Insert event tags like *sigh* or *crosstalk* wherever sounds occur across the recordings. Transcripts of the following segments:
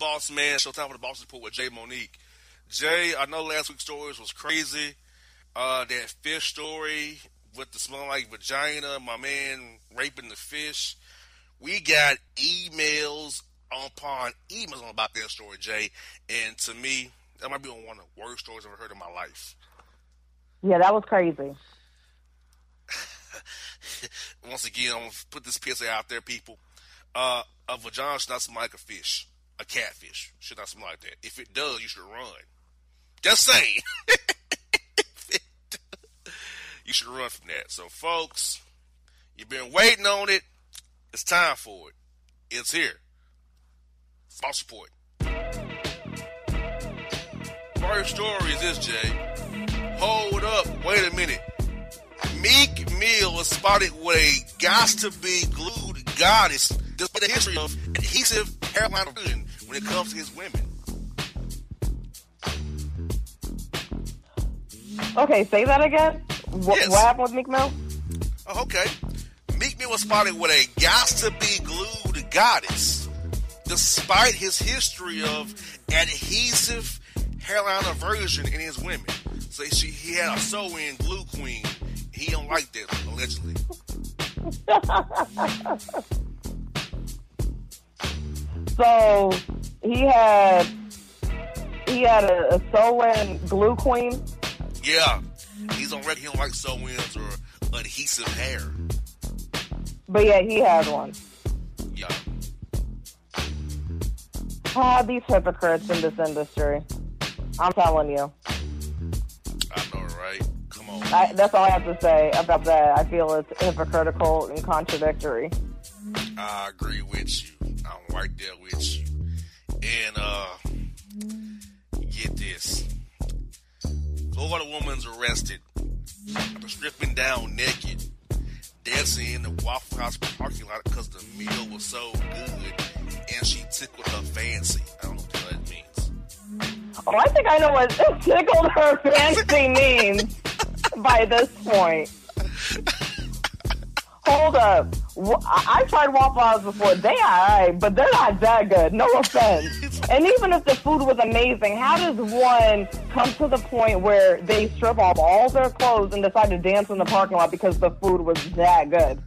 Man, Showtime for the Boss Report with Jae Monique. Jae, I know last week's stories was crazy. Uh, that fish story with the smelling like vagina, my man raping the fish. We got emails upon emails on about that story, Jae. And to me, that might be one of the worst stories I've ever heard in my life. Yeah, that was crazy. *laughs* Once again, I'm to put this PSA out there, people. Uh, a vagina should not smell like a fish a catfish. Should not smell like that. If it does, you should run. Just saying. *laughs* you should run from that. So, folks, you've been waiting on it. It's time for it. It's here. Boss Report. First story is this, Jae. Hold up. Wait a minute. Meek Mill was spotted with a got to be glued goddess. Despite the history of adhesive hairline vision when it comes to his women. Okay, say that again. What, yes. what happened with Meek Mill? Oh, okay. Meek Mill was spotted with a got to be glued goddess, despite his history of adhesive hairline aversion in his women. So she, he had a sew-in glue queen. He don't like that, allegedly. *laughs* so he had he had a, a sew-in glue queen. Yeah, he's on record. He don't like sew-ins or adhesive hair. But yeah, he had one. Yeah. Ah, these hypocrites in this industry. I'm telling you. I know, right? Come on. I, that's all I have to say about that. I feel it's hypocritical and contradictory. I agree with you. I'm right there with you. And uh get this. Florida woman's arrested after stripping down naked, dancing in the Waffle House parking lot because the meal was so good and she tickled her fancy. I don't know what that means. Oh, I think I know what *laughs* tickled her *laughs* fancy means by this point. *laughs* Hold up. I- tried Waffle House before. They are alright, but they're not that good. No offense. *laughs* And even if the food was amazing, how does one come to the point where they strip off all their clothes and decide to dance in the parking lot because the food was that good?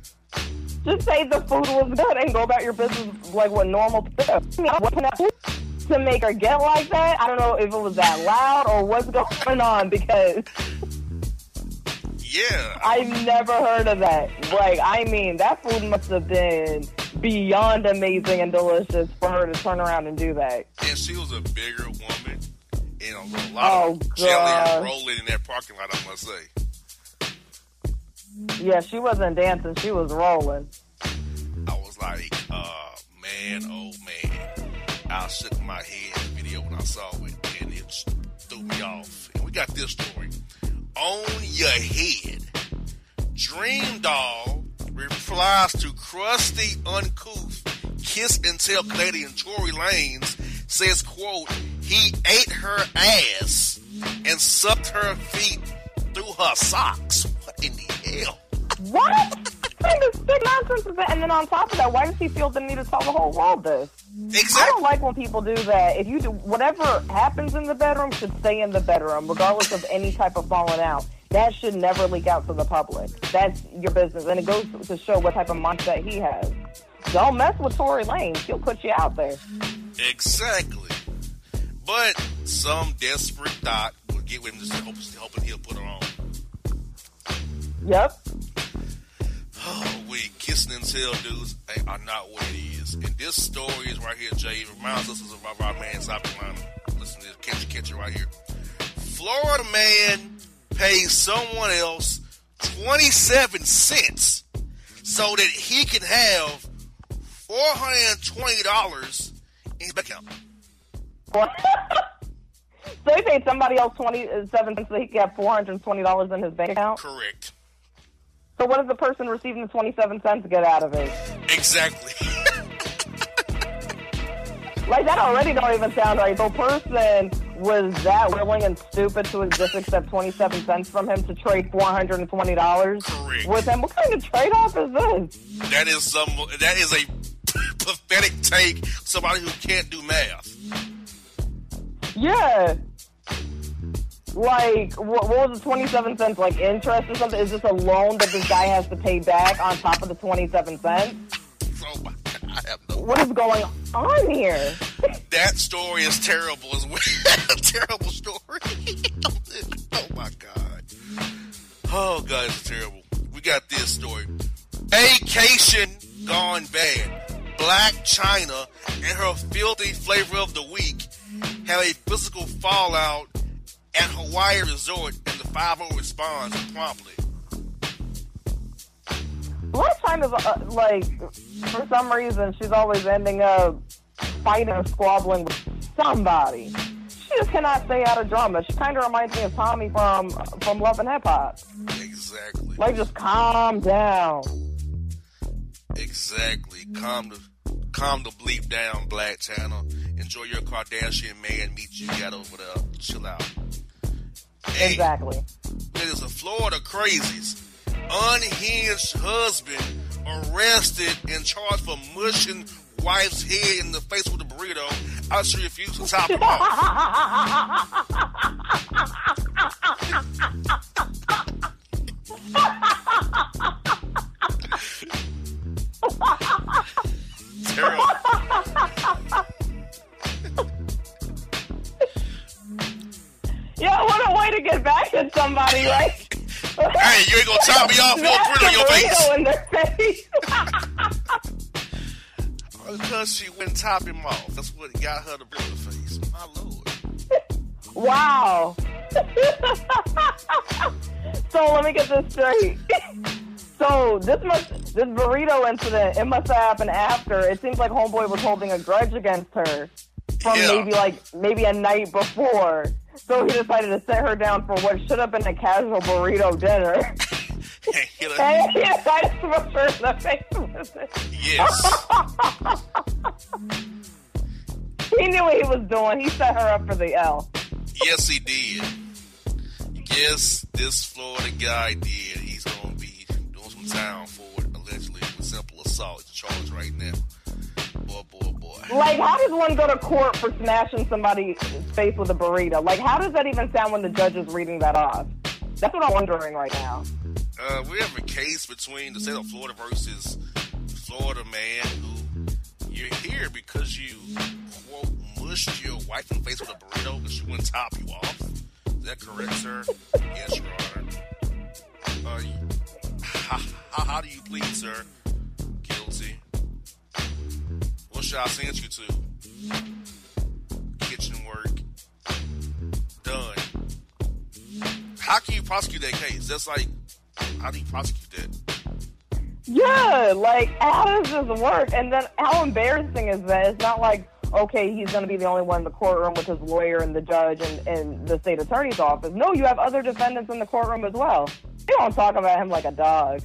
Just say the food was good and go about your business like what normal people do. I mean, what can I do to make her get like that? I don't know if it was that loud or what's *laughs* going on because Yeah. I've never heard of that. Like, I mean, that food must have been beyond amazing and delicious for her to turn around and do that. and she was a bigger woman and a lot Oh, of jelly and rolling in that parking lot, I must say. Yeah, she wasn't dancing, she was rolling. I was like, uh, man, oh man. I shook my head in the video when I saw it, and it threw me off. And we got this story. On your head. Dream Doll replies to crusty, uncouth, kiss and tell Canadian Tory Lanez, says, quote, he ate her ass and sucked her feet through her socks. What in the hell? What? What kind of nonsense is that? And then on top of that, why does he feel the need to tell the whole world this? I don't like when people do that. If you do whatever happens in the bedroom should stay in the bedroom, regardless of any type of falling out. That should never leak out to the public. That's your business, and it goes to show what type of mindset he has. Don't mess with Tory Lane; he'll put you out there. Exactly. But some desperate dot will get with him just hoping, hoping he'll put her on. Yep. Oh, we kissing and tell dudes ain't- are not what it is. And this story is right here, Jae. It reminds us of our, man South Carolina. Listen to this, catch, catch it right here. Florida man pays someone else 27 cents so that he can have $420 in his bank account. *laughs* so he paid somebody else twenty seven cents so he could have four hundred and twenty dollars in his bank account. Correct. So what does the person receiving the twenty seven cents get out of it? Exactly. *laughs* Like that already don't even sound right. The person was that willing and stupid to just accept twenty seven cents from him to trade four hundred and twenty dollars Correct. with him. What kind of trade off is this? That is some. That is a *laughs* pathetic take. Somebody who can't do math. Yeah. Like what, what was the twenty seven cents like interest or something? Is this a loan that this guy has to pay back on top of the twenty seven cents? *laughs* Oh my God, I have no. What is going on here? *laughs* That story is terrible as well. *laughs* terrible story. oh my God. Oh God, it's terrible. We got this story. Vacation gone bad. Blac Chyna and her filthy flavor of the week have a physical fallout at Hawaii resort, and the 5 responds promptly. Blac Chyna's uh, like, for some reason, she's always ending up fighting or squabbling with somebody. She just cannot stay out of drama. She kind of reminds me of Tommie from from Love and Hip Hop. Exactly. Like, just calm down. Exactly. Calm the calm the bleep down, Black Channel. Enjoy your Kardashian man meet you got over there. Chill out. Hey, Exactly. It is a Florida crazies. Unhinged husband arrested and charged for mushing wife's head in the face with a burrito after she refused to top him off. *laughs* get back at somebody, right? Hey, you ain't gonna top me off, you'll Smash put it on your face. in their face. because she wouldn't top him off. That's what got her to in the face. My lord. Wow. *laughs* so let me get this straight. *laughs* so this must this burrito incident, it must have happened after. It seems like Homeboy was holding a grudge against her from Yeah. maybe like maybe a night before. So he decided to set her down for what should have been a casual burrito dinner. Hit *laughs* her- and he decided to smash her in the face with it. yes. *laughs* He knew what he was doing. He set her up for the L. Yes, he did. Yes, this Florida guy did. He's going to be doing some time for it, allegedly, with simple assault. He's charged right now. Like, how does one go to court for smashing somebody's face with a burrito? Like, how does that even sound when the judge is reading that off? That's what I'm wondering right now. Uh, we have a case between the state of Florida versus Florida man who you're here because you, quote, mushed your wife in the face with a burrito because she wouldn't top you off. Is that correct, sir? yes, Your Honor. Uh, *laughs* how, how do you plead, sir? Should I send you to? Kitchen work. Done. How can you prosecute that case? That's like, how do you prosecute that? Yeah, like, how does this work? And then how embarrassing is that? It's not like, okay, he's going to be the only one in the courtroom with his lawyer and the judge and, and the state attorney's office. No, you have other defendants in the courtroom as well. You don't talk about him like a dog.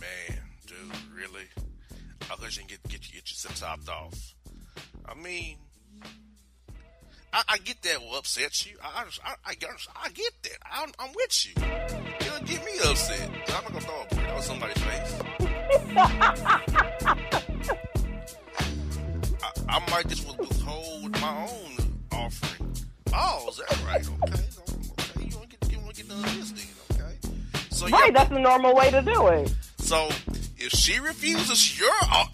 Man, dude, really? I thought you can get get you topped off. I mean, I, I get that will upset you. I I, I, I, get- that. I'm, I'm with you. It'll get me upset. I'm not gonna throw a burrito in somebody's face. I, I might just withhold my own offering. Oh, is that right? Okay, okay. You want to get you want to get none of this then? Okay. So Right, yeah, that's the normal way to do it. so if she refuses your uh,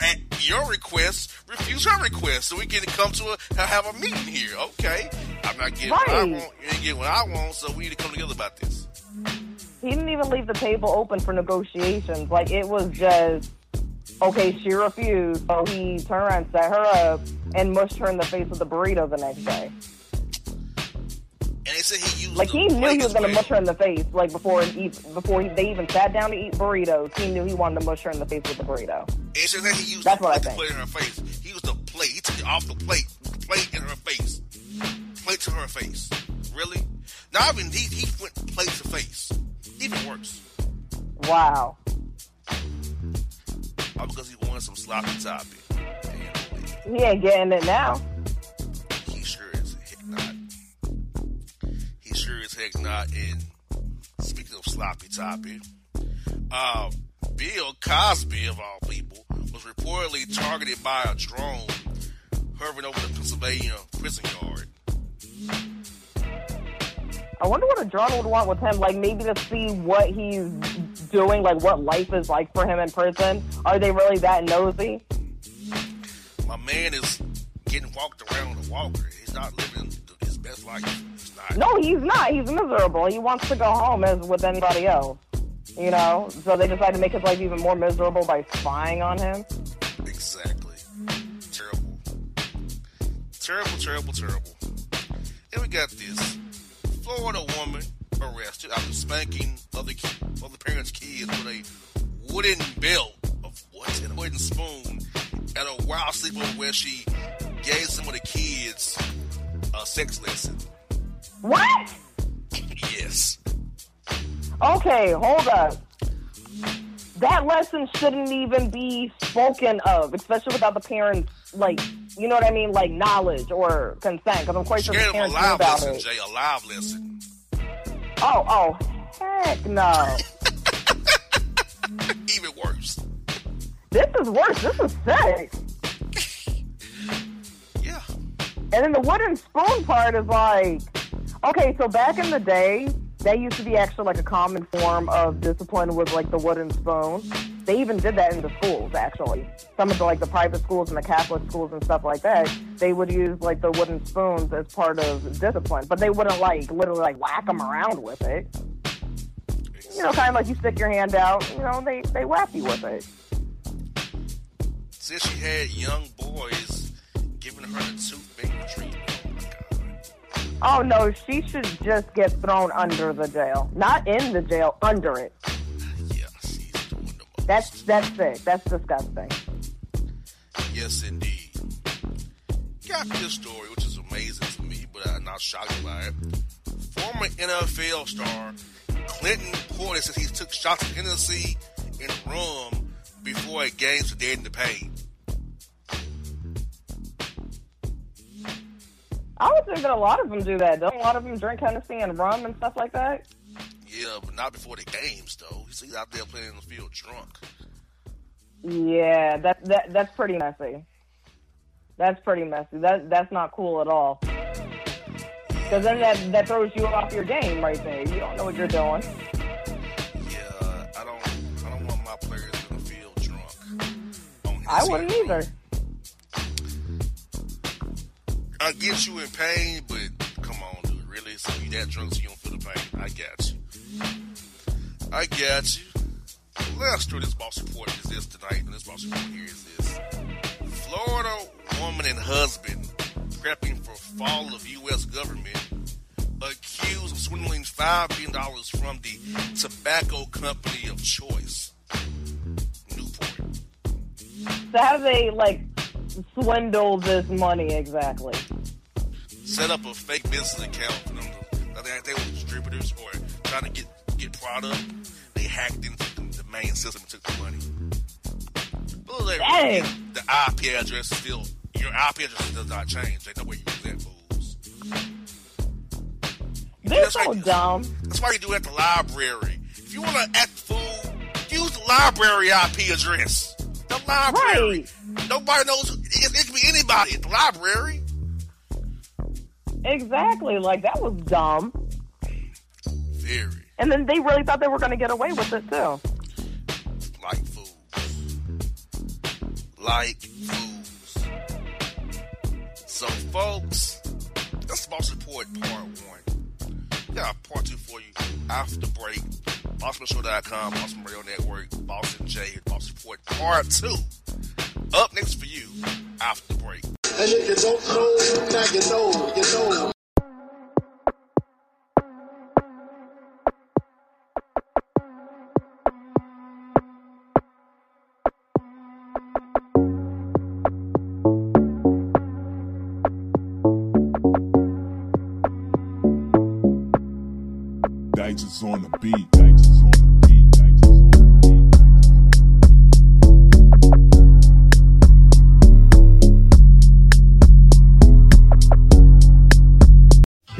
your request, refuse her request, so we can come to a have a meeting here. Okay, I'm not getting what I want. You ain't getting what I want, so we need to come together about this. He didn't even leave the table open for negotiations. Like it was just okay. She refused, so he turned around, set her up, and mushed her in the face with a burrito the next day. Said he used Like he knew he was gonna well. mush her in the face. Like before he before he, they even sat down to eat burritos, he knew he wanted to mush her in the face with the burrito. She said he used That's the what I plate to think. put it in her face. He used the plate. He took it off the plate. Plate in her face. Plate to her face. Really? Now I mean he he went plate to face. Even worse. Wow. All because he wanted some sloppy toppy. He ain't getting it now. He sure not. And speaking of sloppy toppy, uh, Bill Cosby, of all people, was reportedly targeted by a drone hovering over the Pennsylvania prison yard. I wonder what a drone would want with him. Like maybe to see what he's doing, like what life is like for him in prison. Are they really that nosy? My man is getting walked around a walker. He's not living his best life. Not. No, he's not. He's miserable. He wants to go home as with anybody else. You know, so they decided to make his life even more miserable by spying on him. Exactly. Terrible. Terrible, terrible, terrible. And we got this. Florida woman arrested after spanking other ki- other parents' kids with a wooden belt of what? And a wooden spoon at a wild sleepover where she gave some of the kids a sex lesson. What? Yes. Okay, hold up. That lesson shouldn't even be spoken of, especially without the parents, like, you know what I mean, like knowledge or consent. Because I'm quite sure the a parents knew live about lesson, it. Jae, a live lesson. Oh, oh, heck no. *laughs* Even worse. this is worse. This is sick. *laughs* Yeah. And then the wooden spoon part is like, okay, so back in the day, that used to be actually like a common form of discipline was like the wooden spoon. They even did that in the schools, actually. Some of the like the private schools and the Catholic schools and stuff like that, they would use like the wooden spoons as part of discipline, but they wouldn't like literally like whack them around with it. You know, kind of like you stick your hand out, you know, they they whack you with it. said she had young boys giving her the finger treatment. Oh no, she should just get thrown under the jail. Not in the jail, under it. Yeah, she's doing the most. That's that's sick. That's disgusting. Yes, indeed. Got this story, which is amazing to me, but I'm not shocked by it. Former NFL star Clinton Portis says he took shots of Hennessy and rum before a game to deaden the pain. I would say that a lot of them do that. Don't a lot of them drink Hennessy and rum and stuff like that? Yeah, but not before the games, though. You see, out there playing in the field drunk. Yeah, that that that's pretty messy. That's pretty messy. That that's not cool at all. Because then that that throws you off your game right there. You don't know what you're doing. Yeah, I don't, I don't want my players in the field drunk. I wouldn't either. I get you in pain, but come on, dude. Really? So you that drunk so you don't feel the pain? I got you. I got you. Last story this boss report is this tonight, and this boss report here is this. Florida woman and husband prepping for fall of U.S. government accused of swindling $5 billion from the tobacco company of choice, Newport. So how do they like swindle this money exactly? set up a fake business account for them. I think they were distributors or trying to get get product. They hacked into the, the main system and took the money. But Dang. The IP address is still your IP address does not change. They know where you use that fools. They're That's so right. dumb. That's why you do it at the library. If you want to act fool, use the library IP address. The library. Nobody knows. Anybody at the library. Exactly. Like that was dumb. Very And then they really thought they were going to get away with it too. like fools. Like fools. So, folks, that's Boss Report Part 1. We got a Part 2 for you after break. BossmanShow.com, Bossman Radio Network, Boston J, Boston Report Part 2. Up next for you after the break. And if you don't know, now you know, you know. Digits on the beat.